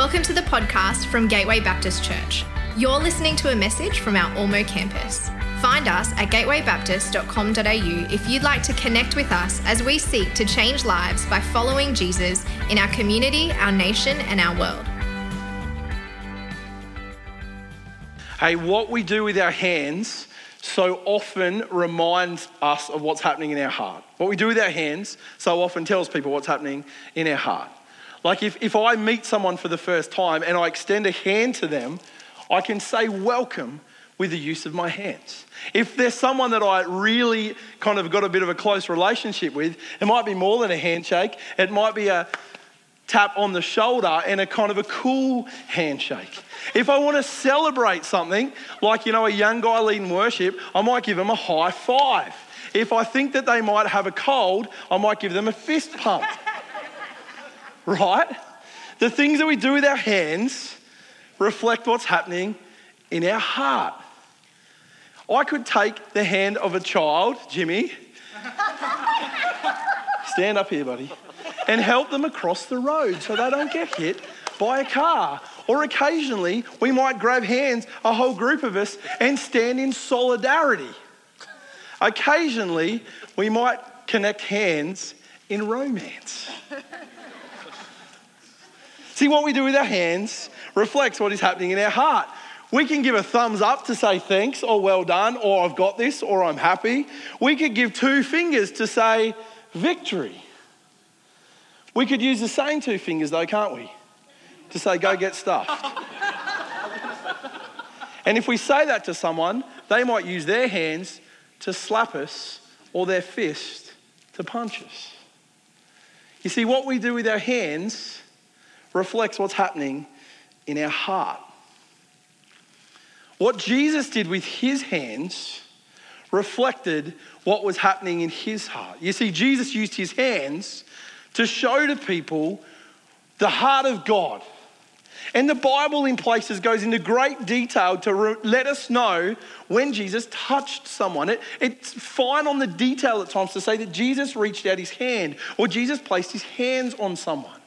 Welcome to the podcast from Gateway Baptist Church. You're listening to a message from our Ormeau campus. Find us at gatewaybaptist.com.au if you'd like to connect with us as we seek to change lives by following Jesus in our community, our nation, and our world. Hey, what we do with our hands so often reminds us of what's happening in our heart. What we do with our hands so often tells people what's happening in our heart. Like if, if I meet someone for the first time and I extend a hand to them, I can say welcome with the use of my hands. If there's someone that I really kind of got a bit of a close relationship with, it might be more than a handshake. It might be a tap on the shoulder and a kind of a cool handshake. If I want to celebrate something, like, you know, a young guy leading worship, I might give him a high five. If I think that they might have a cold, I might give them a fist pump. Right? The things that we do with our hands reflect what's happening in our heart. I could take the hand of a child, Jimmy, stand up here, buddy, and help them across the road so they don't get hit by a car. Or occasionally, we might grab hands, a whole group of us, and stand in solidarity. Occasionally, we might connect hands in romance. See, what we do with our hands reflects what is happening in our heart. We can give a thumbs up to say thanks or well done or I've got this or I'm happy. We could give two fingers to say victory. We could use the same two fingers though, can't we? To say go get stuffed. and if we say that to someone, they might use their hands to slap us or their fist to punch us. You see, what we do with our hands reflects what's happening in our heart. What Jesus did with his hands reflected what was happening in his heart. You see, Jesus used his hands to show to people the heart of God. And the Bible, in places, goes into great detail to re- let us know when Jesus touched someone. It, it's fine on the detail at times to say that Jesus reached out his hand or Jesus placed his hands on someone.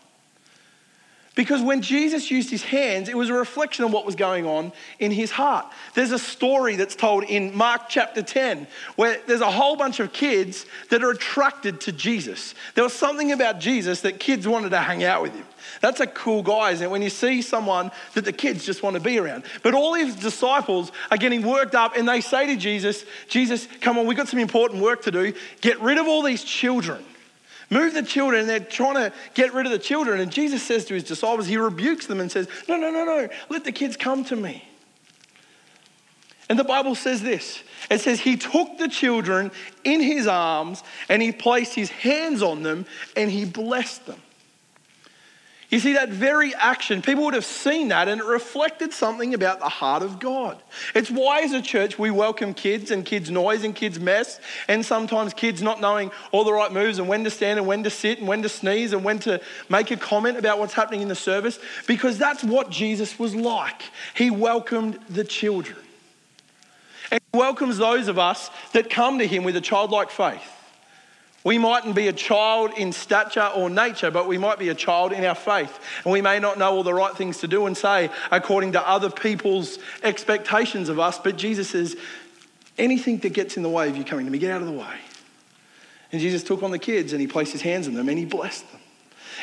Because when Jesus used his hands, it was a reflection of what was going on in his heart. There's a story that's told in Mark chapter 10 where there's a whole bunch of kids that are attracted to Jesus. There was something about Jesus that kids wanted to hang out with him. That's a cool guy, isn't it? When you see someone that the kids just want to be around. But all his disciples are getting worked up and they say to Jesus, Jesus, come on, we've got some important work to do. Get rid of all these children. Move the children, and they're trying to get rid of the children. And Jesus says to his disciples, He rebukes them and says, No, no, no, no, let the kids come to me. And the Bible says this it says, He took the children in His arms and He placed His hands on them and He blessed them. You see, that very action, people would have seen that and it reflected something about the heart of God. It's why, as a church, we welcome kids and kids' noise and kids' mess, and sometimes kids not knowing all the right moves and when to stand and when to sit and when to sneeze and when to make a comment about what's happening in the service, because that's what Jesus was like. He welcomed the children. And he welcomes those of us that come to him with a childlike faith. We mightn't be a child in stature or nature, but we might be a child in our faith. And we may not know all the right things to do and say according to other people's expectations of us, but Jesus says, anything that gets in the way of you coming to me, get out of the way. And Jesus took on the kids and he placed his hands on them and he blessed them.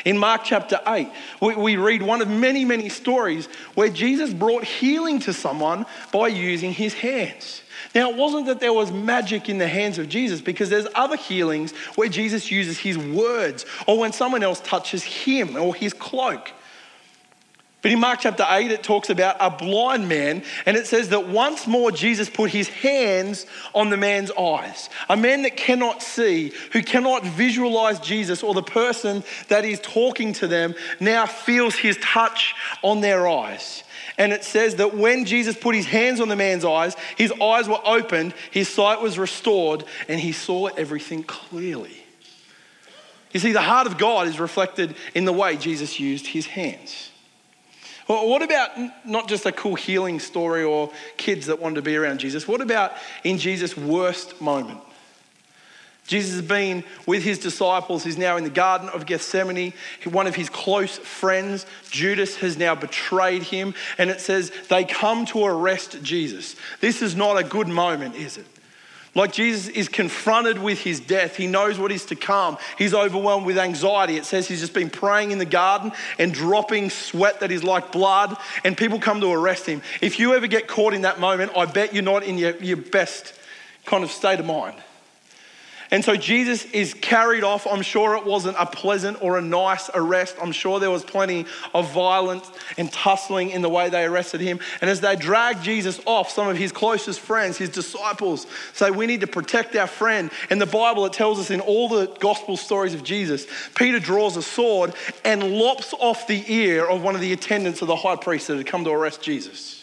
In Mark chapter 8, we, we read one of many, many stories where Jesus brought healing to someone by using his hands. Now, it wasn't that there was magic in the hands of Jesus because there's other healings where Jesus uses his words or when someone else touches him or his cloak. But in Mark chapter 8, it talks about a blind man, and it says that once more Jesus put his hands on the man's eyes. A man that cannot see, who cannot visualize Jesus or the person that is talking to them, now feels his touch on their eyes. And it says that when Jesus put his hands on the man's eyes, his eyes were opened, his sight was restored, and he saw everything clearly. You see, the heart of God is reflected in the way Jesus used his hands. What about not just a cool healing story or kids that wanted to be around Jesus? What about in Jesus' worst moment? Jesus has been with his disciples. He's now in the Garden of Gethsemane. One of his close friends, Judas, has now betrayed him. And it says they come to arrest Jesus. This is not a good moment, is it? Like Jesus is confronted with his death. He knows what is to come. He's overwhelmed with anxiety. It says he's just been praying in the garden and dropping sweat that is like blood, and people come to arrest him. If you ever get caught in that moment, I bet you're not in your, your best kind of state of mind. And so Jesus is carried off. I'm sure it wasn't a pleasant or a nice arrest. I'm sure there was plenty of violence and tussling in the way they arrested him. And as they drag Jesus off, some of his closest friends, his disciples, say, We need to protect our friend. In the Bible, it tells us in all the gospel stories of Jesus, Peter draws a sword and lops off the ear of one of the attendants of the high priest that had come to arrest Jesus.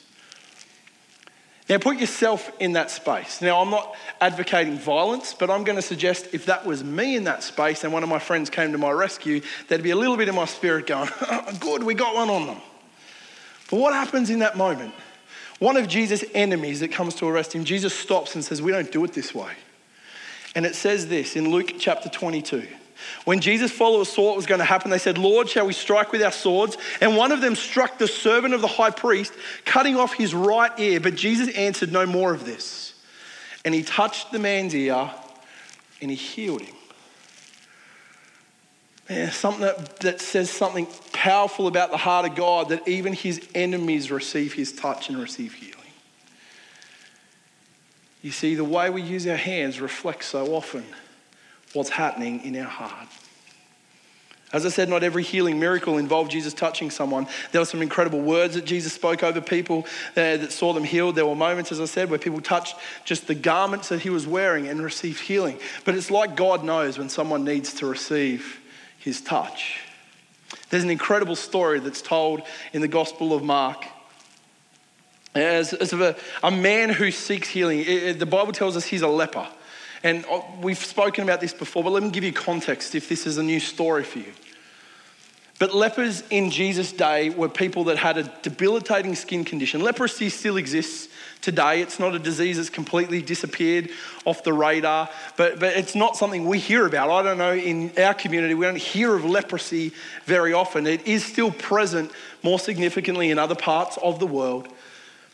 Now, put yourself in that space. Now, I'm not advocating violence, but I'm going to suggest if that was me in that space and one of my friends came to my rescue, there'd be a little bit in my spirit going, Good, we got one on them. But what happens in that moment? One of Jesus' enemies that comes to arrest him, Jesus stops and says, We don't do it this way. And it says this in Luke chapter 22. When Jesus' followers saw what was going to happen, they said, Lord, shall we strike with our swords? And one of them struck the servant of the high priest, cutting off his right ear. But Jesus answered, No more of this. And he touched the man's ear and he healed him. Man, something that, that says something powerful about the heart of God that even his enemies receive his touch and receive healing. You see, the way we use our hands reflects so often what's happening in our heart. As I said, not every healing miracle involved Jesus touching someone. There were some incredible words that Jesus spoke over people that saw them healed. There were moments, as I said, where people touched just the garments that he was wearing and received healing. But it's like God knows when someone needs to receive his touch. There's an incredible story that's told in the Gospel of Mark. As, of a, a man who seeks healing, it, it, the Bible tells us he's a leper. And uh, we've spoken about this before, but let me give you context if this is a new story for you. But lepers in Jesus' day were people that had a debilitating skin condition. Leprosy still exists today. It's not a disease that's completely disappeared off the radar, but, but it's not something we hear about. I don't know, in our community, we don't hear of leprosy very often. It is still present more significantly in other parts of the world.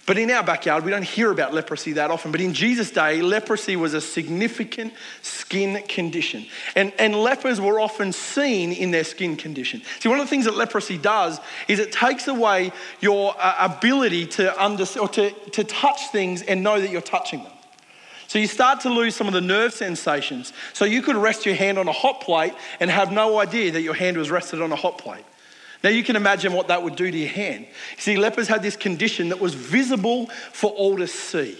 But in our backyard, we don't hear about leprosy that often. But in Jesus' day, leprosy was a significant skin condition. And, and lepers were often seen in their skin condition. See, one of the things that leprosy does is it takes away your uh, ability to, under, or to, to touch things and know that you're touching them. So you start to lose some of the nerve sensations. So you could rest your hand on a hot plate and have no idea that your hand was rested on a hot plate. Now you can imagine what that would do to your hand. See, lepers had this condition that was visible for all to see.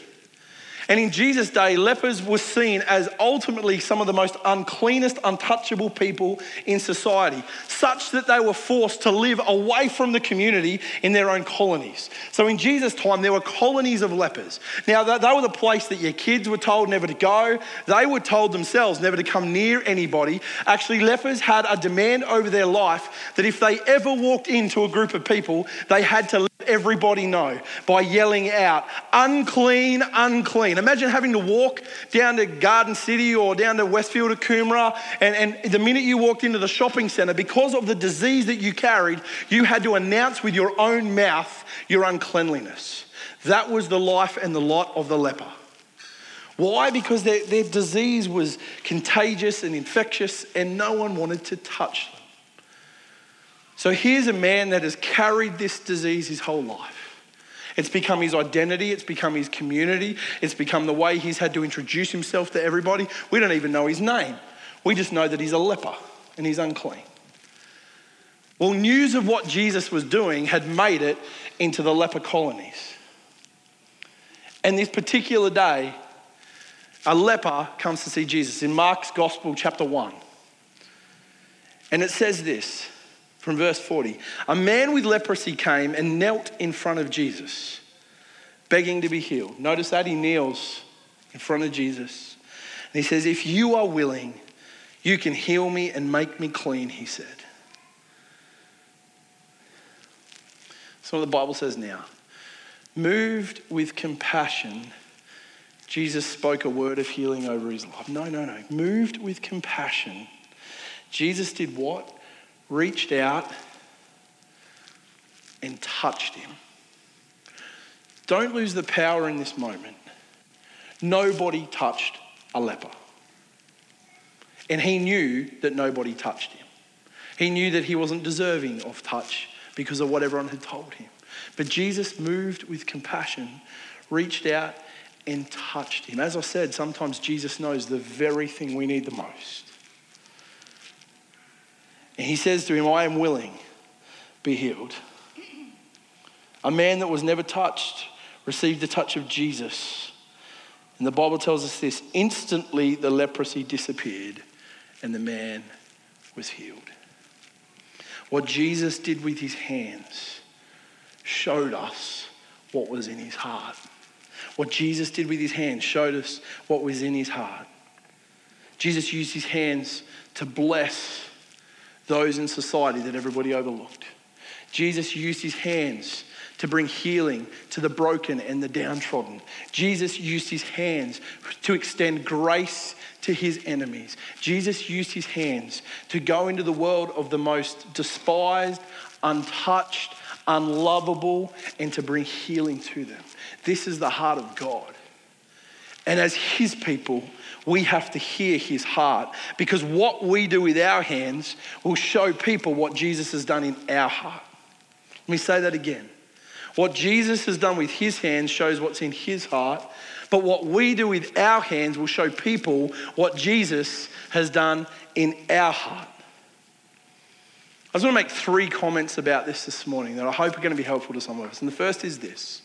And in Jesus' day, lepers were seen as ultimately some of the most uncleanest, untouchable people in society, such that they were forced to live away from the community in their own colonies. So in Jesus' time, there were colonies of lepers. Now, they were the place that your kids were told never to go, they were told themselves never to come near anybody. Actually, lepers had a demand over their life that if they ever walked into a group of people, they had to everybody know by yelling out, unclean, unclean. Imagine having to walk down to Garden City or down to Westfield or Coomera, and, and the minute you walked into the shopping centre, because of the disease that you carried, you had to announce with your own mouth your uncleanliness. That was the life and the lot of the leper. Why? Because their, their disease was contagious and infectious, and no one wanted to touch. So here's a man that has carried this disease his whole life. It's become his identity, it's become his community, it's become the way he's had to introduce himself to everybody. We don't even know his name. We just know that he's a leper and he's unclean. Well, news of what Jesus was doing had made it into the leper colonies. And this particular day, a leper comes to see Jesus in Mark's Gospel, chapter 1. And it says this from verse 40. A man with leprosy came and knelt in front of Jesus, begging to be healed. Notice that he kneels in front of Jesus. And he says, If you are willing, you can heal me and make me clean, he said. What the Bible says now. Moved with compassion, Jesus spoke a word of healing over his life. No, no, no. Moved with compassion. Jesus did what? Reached out and touched him. Don't lose the power in this moment. Nobody touched a leper. And he knew that nobody touched him. He knew that he wasn't deserving of touch because of what everyone had told him. But Jesus, moved with compassion, reached out and touched him. As I said, sometimes Jesus knows the very thing we need the most. And he says to him, I am willing, be healed. A man that was never touched received the touch of Jesus. And the Bible tells us this instantly the leprosy disappeared and the man was healed. What Jesus did with his hands showed us what was in his heart. What Jesus did with his hands showed us what was in his heart. Jesus used his hands to bless those in society that everybody overlooked. Jesus used his hands to bring healing to the broken and the downtrodden. Jesus used his hands to extend grace to his enemies. Jesus used his hands to go into the world of the most despised, untouched, unlovable, and to bring healing to them. This is the heart of God. And as his people, we have to hear his heart because what we do with our hands will show people what Jesus has done in our heart. Let me say that again. What Jesus has done with his hands shows what's in his heart, but what we do with our hands will show people what Jesus has done in our heart. I just want to make three comments about this this morning that I hope are going to be helpful to some of us. And the first is this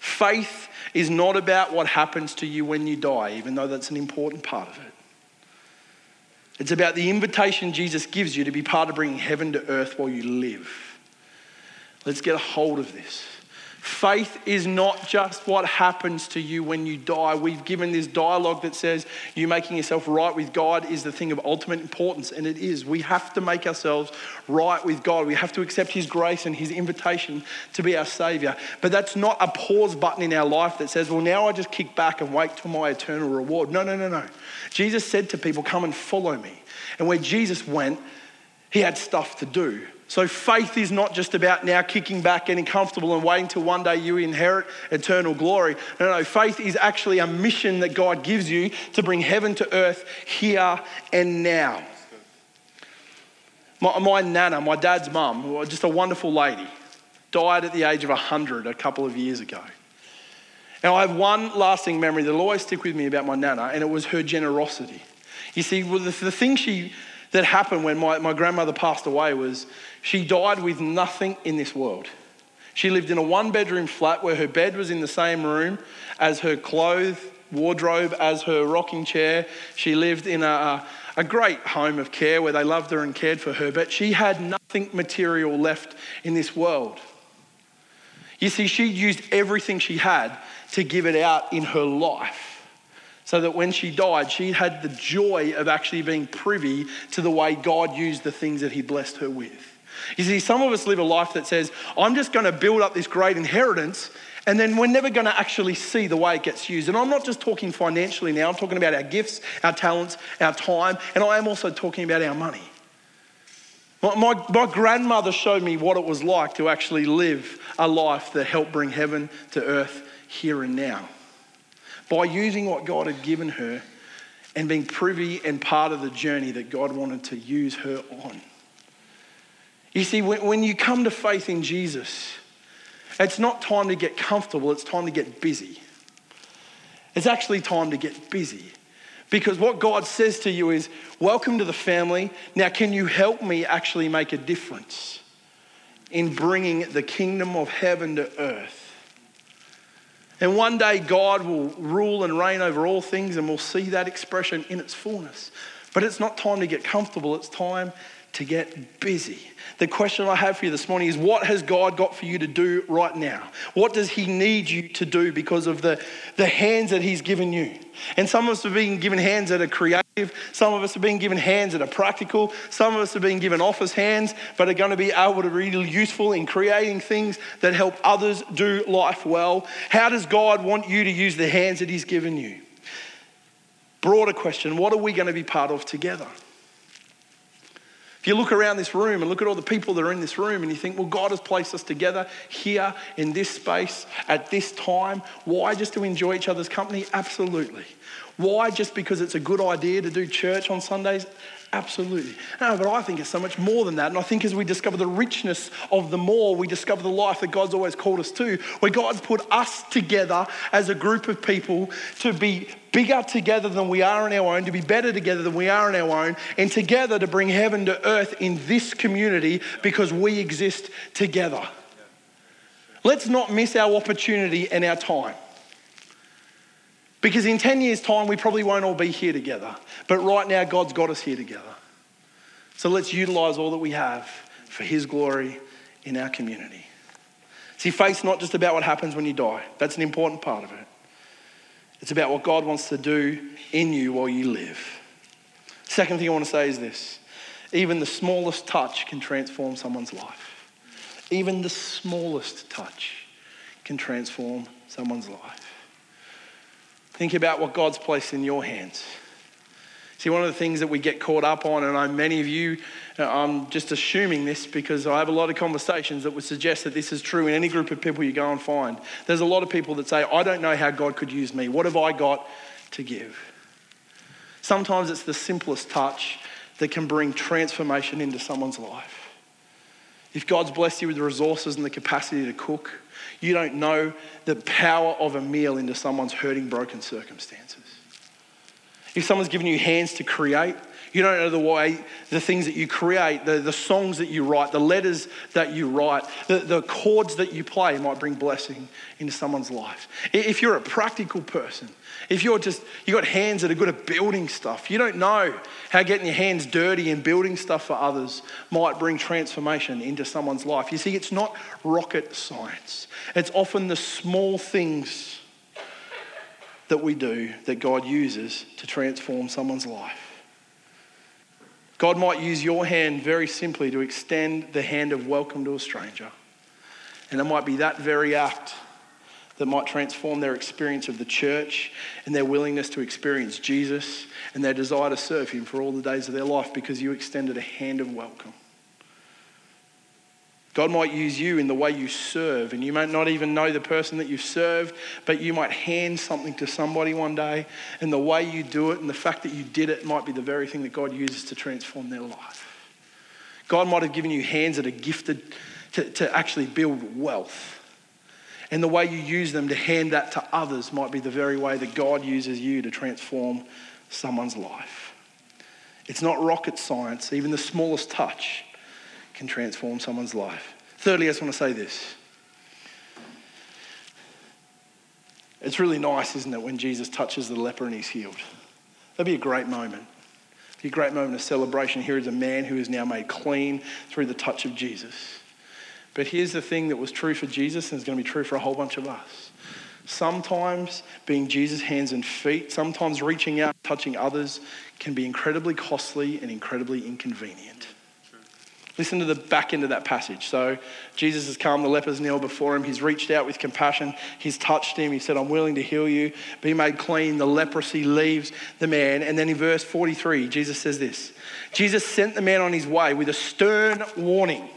faith is not about what happens to you when you die, even though that's an important part of it. It's about the invitation Jesus gives you to be part of bringing heaven to earth while you live. Let's get a hold of this. Faith is not just what happens to you when you die. We've given this dialogue that says you making yourself right with God is the thing of ultimate importance, and it is. We have to make ourselves right with God. We have to accept His grace and His invitation to be our Savior. But that's not a pause button in our life that says, well, now I just kick back and wait till my eternal reward. No, no, no, no. Jesus said to people, come and follow me. And where Jesus went, He had stuff to do. So faith is not just about now kicking back, getting comfortable, and waiting till one day you inherit eternal glory. No, no, faith is actually a mission that God gives you to bring heaven to earth here and now. My, my nana, my dad's mum, just a wonderful lady, died at the age of 100 a couple of years ago. Now, I have one lasting memory that'll always stick with me about my nana, and it was her generosity. You see, well, the, the thing she that happened when my, my grandmother passed away was she died with nothing in this world. She lived in a one bedroom flat where her bed was in the same room as her clothes, wardrobe, as her rocking chair. She lived in a, a great home of care where they loved her and cared for her, but she had nothing material left in this world. You see, she used everything she had to give it out in her life so that when she died, she had the joy of actually being privy to the way God used the things that He blessed her with. You see, some of us live a life that says, I'm just going to build up this great inheritance, and then we're never going to actually see the way it gets used. And I'm not just talking financially now, I'm talking about our gifts, our talents, our time, and I am also talking about our money. My, my, grandmother showed me what it was like to actually live a life that helped bring heaven to earth here and now by using what God had given her and being privy and part of the journey that God wanted to use her on. You see, when, you come to faith in Jesus, it's not time to get comfortable, it's time to get busy. It's actually time to get busy. Because what God says to you is, Welcome to the family. Now, can you help me actually make a difference in bringing the kingdom of heaven to earth? And one day God will rule and reign over all things, and we'll see that expression in its fullness. But it's not time to get comfortable, it's time to get busy. The question I have for you this morning is what has God got for you to do right now? What does He need you to do because of the, the hands that He's given you? And some of us have been given hands that are creative, some of us have been given hands that are practical, some of us have been given office hands, but are going to be able to be really useful in creating things that help others do life well. How does God want you to use the hands that He's given you? Broader question what are we going to be part of together? If you look around this room and look at all the people that are in this room and you think, well, God has placed us together here in this space at this time. Why? Just to enjoy each other's company? Absolutely. Why? Just because it's a good idea to do church on Sundays? Absolutely. No, but I think it's so much more than that. And I think as we discover the richness of the more, we discover the life that God's always called us to, where God's put us together as a group of people to be bigger together than we are on our own, to be better together than we are on our own, and together to bring heaven to earth in this community because we exist together. Let's not miss our opportunity and our time. Because in 10 years' time, we probably won't all be here together. But right now, God's got us here together. So let's utilize all that we have for His glory in our community. See, faith's not just about what happens when you die, that's an important part of it. It's about what God wants to do in you while you live. Second thing I want to say is this even the smallest touch can transform someone's life. Even the smallest touch can transform someone's life. Think about what God's placed in your hands. See, one of the things that we get caught up on, and I, many of you, uh, I'm just assuming this because I have a lot of conversations that would suggest that this is true in any group of people you go and find. There's a lot of people that say, I don't know how God could use me. What have I got to give? Sometimes it's the simplest touch that can bring transformation into someone's life. If God's blessed you with the resources and the capacity to cook, you don't know the power of a meal into someone's hurting, broken circumstances. If someone's given you hands to create, you don't know the way, the things that you create, the, the songs that you write, the letters that you write, the, the chords that you play might bring blessing into someone's life. If you're a practical person, if you're just, you got hands that are good at building stuff, you don't know how getting your hands dirty and building stuff for others might bring transformation into someone's life. You see, it's not rocket science, it's often the small things that we do that God uses to transform someone's life. God might use your hand very simply to extend the hand of welcome to a stranger. And it might be that very act that might transform their experience of the church and their willingness to experience Jesus and their desire to serve Him for all the days of their life because you extended a hand of welcome. God might use you in the way you serve, and you might not even know the person that you serve, but you might hand something to somebody one day, and the way you do it and the fact that you did it might be the very thing that God uses to transform their life. God might have given you hands that are gifted to, to actually build wealth. And the way you use them to hand that to others might be the very way that God uses you to transform someone's life. It's not rocket science, even the smallest touch can transform someone's life. Thirdly, I just want to say this. It's really nice, isn't it, when Jesus touches the leper and he's healed? That'd be a great moment. It'd be a great moment of celebration. Here is a man who is now made clean through the touch of Jesus. But here's the thing that was true for Jesus and is going to be true for a whole bunch of us. Sometimes being Jesus' hands and feet, sometimes reaching out, touching others, can be incredibly costly and incredibly inconvenient. Listen to the back end of that passage. So Jesus has come, the lepers kneel before him. He's reached out with compassion. He's touched him. He said, I'm willing to heal you. Be made clean. The leprosy leaves the man. And then in verse 43, Jesus says this Jesus sent the man on his way with a stern warning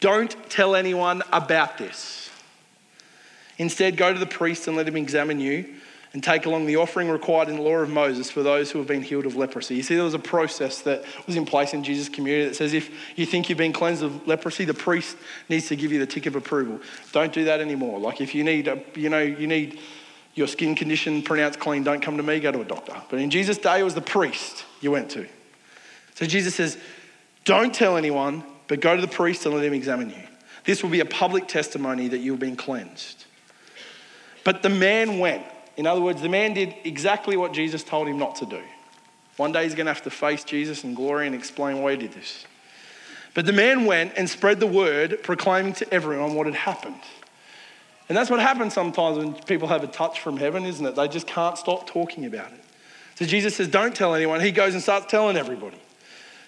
Don't tell anyone about this. Instead, go to the priest and let him examine you and take along the offering required in the law of Moses for those who have been healed of leprosy. You see, there was a process that was in place in Jesus' community that says if you think you've been cleansed of leprosy, the priest needs to give you the tick of approval. Don't do that anymore. Like if you need, a, you know, you need your skin condition pronounced clean, don't come to me, go to a doctor. But in Jesus' day, it was the priest you went to. So Jesus says, don't tell anyone, but go to the priest and let him examine you. This will be a public testimony that you've been cleansed. But the man went in other words, the man did exactly what Jesus told him not to do. One day he's going to have to face Jesus in glory and explain why he did this. But the man went and spread the word, proclaiming to everyone what had happened. And that's what happens sometimes when people have a touch from heaven, isn't it? They just can't stop talking about it. So Jesus says, Don't tell anyone. He goes and starts telling everybody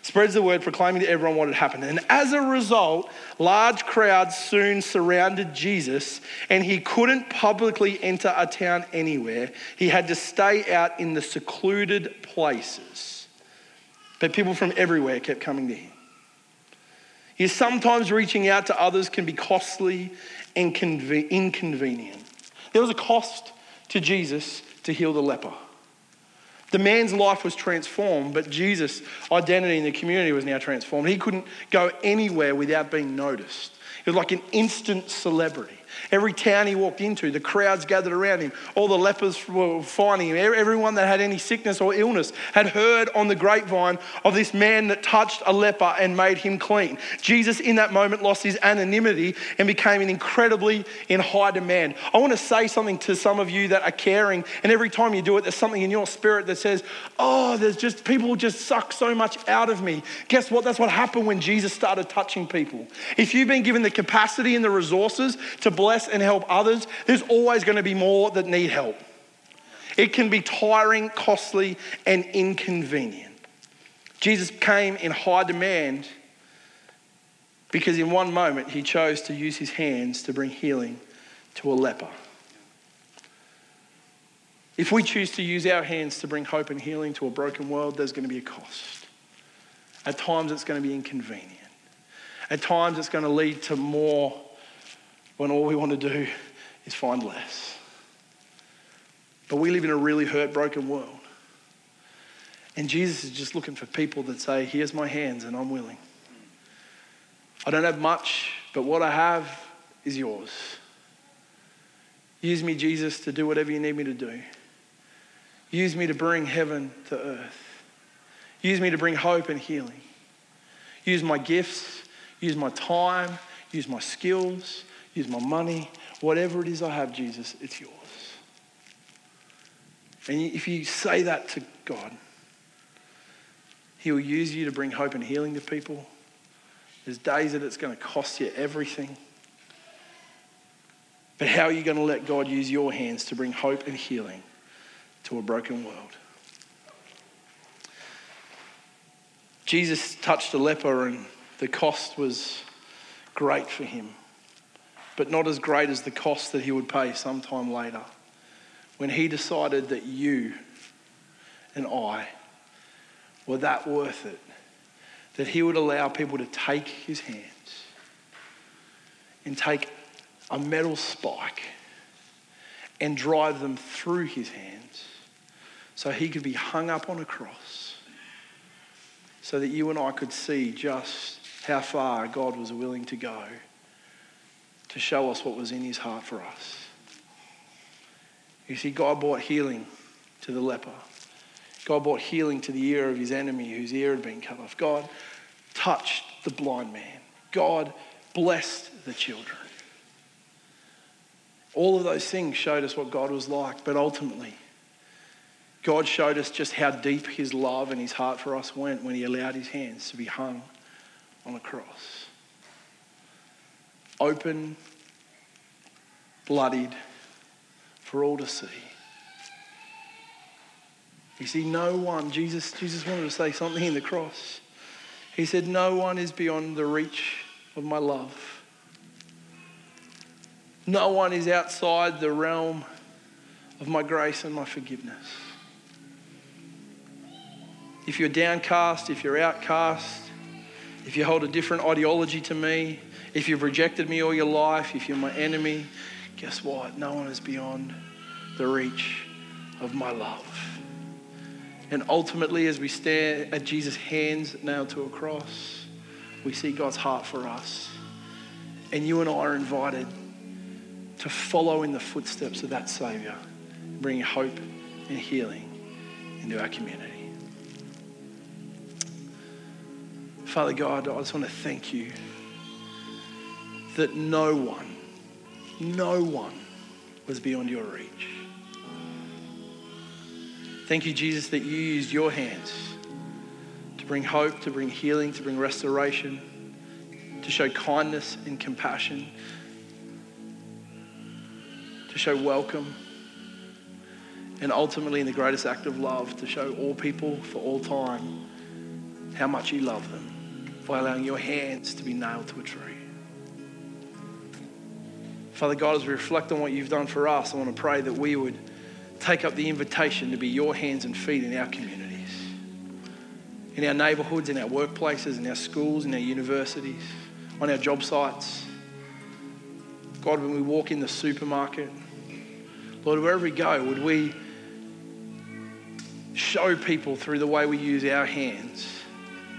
spreads the word, proclaiming to everyone what had happened. And as a result, large crowds soon surrounded Jesus, and he couldn't publicly enter a town anywhere. He had to stay out in the secluded places. But people from everywhere kept coming to him. He sometimes reaching out to others can be costly and inconvenient. There was a cost to Jesus to heal the leper. The man's life was transformed, but Jesus' identity in the community was now transformed. He couldn't go anywhere without being noticed. He was like an instant celebrity. Every town he walked into, the crowds gathered around him. All the lepers were finding him. Everyone that had any sickness or illness had heard on the grapevine of this man that touched a leper and made him clean. Jesus, in that moment, lost his anonymity and became an incredibly in high demand. I want to say something to some of you that are caring, and every time you do it, there's something in your spirit that says, Oh, there's just people just suck so much out of me. Guess what? That's what happened when Jesus started touching people. If you've been given the capacity and the resources to bless and help others, there's always going to be more that need help. It can be tiring, costly, and inconvenient. Jesus came in high demand because in one moment he chose to use his hands to bring healing to a leper. If we choose to use our hands to bring hope and healing to a broken world, there's going to be a cost. At times, it's going to be inconvenient. At times, it's going to lead to more when all we want to do is find less. But we live in a really hurt, broken world. And Jesus is just looking for people that say, Here's my hands, and I'm willing. I don't have much, but what I have is yours. Use me, Jesus, to do whatever you need me to do. Use me to bring heaven to earth. Use me to bring hope and healing. Use my gifts, use my time, use my skills, use my money, whatever it is I have, Jesus, it's yours. And if you say that to God, He will use you to bring hope and healing to people. There's days that it's going to cost you everything. But how are you going to let God use your hands to bring hope and healing to a broken world? Jesus touched a leper, and the cost was great for him but not as great as the cost that he would pay sometime later when he decided that you and I were that worth it, that he would allow people to take his hands and take a metal spike and drive them through his hands so he could be hung up on a cross so that you and I could see just how far God was willing to go to show us what was in his heart for us. You see, God brought healing to the leper. God brought healing to the ear of his enemy whose ear had been cut off. God touched the blind man. God blessed the children. All of those things showed us what God was like, but ultimately, God showed us just how deep his love and his heart for us went when he allowed his hands to be hung on a cross open, bloodied, for all to see. You see, no one, Jesus, Jesus wanted to say something in the cross. He said, No one is beyond the reach of my love. No one is outside the realm of my grace and my forgiveness. If you're downcast, if you're outcast, if you hold a different ideology to me, if you've rejected me all your life, if you're my enemy, guess what? No one is beyond the reach of my love. And ultimately, as we stare at Jesus' hands nailed to a cross, we see God's heart for us. And you and I are invited to follow in the footsteps of that Savior, bringing hope and healing into our community. Father God, I just want to thank you that no one, no one was beyond your reach. Thank you, Jesus, that you used your hands to bring hope, to bring healing, to bring restoration, to show kindness and compassion, to show welcome, and ultimately, in the greatest act of love, to show all people for all time how much you love them by allowing your hands to be nailed to a tree. Father God, as we reflect on what you've done for us, I want to pray that we would take up the invitation to be your hands and feet in our communities, in our neighborhoods, in our workplaces, in our schools, in our universities, on our job sites. God, when we walk in the supermarket, Lord, wherever we go, would we show people through the way we use our hands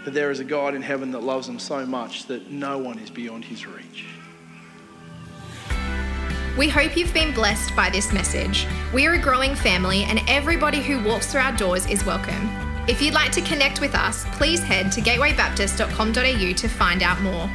that there is a God in heaven that loves them so much that no one is beyond his reach. We hope you've been blessed by this message. We're a growing family, and everybody who walks through our doors is welcome. If you'd like to connect with us, please head to gatewaybaptist.com.au to find out more.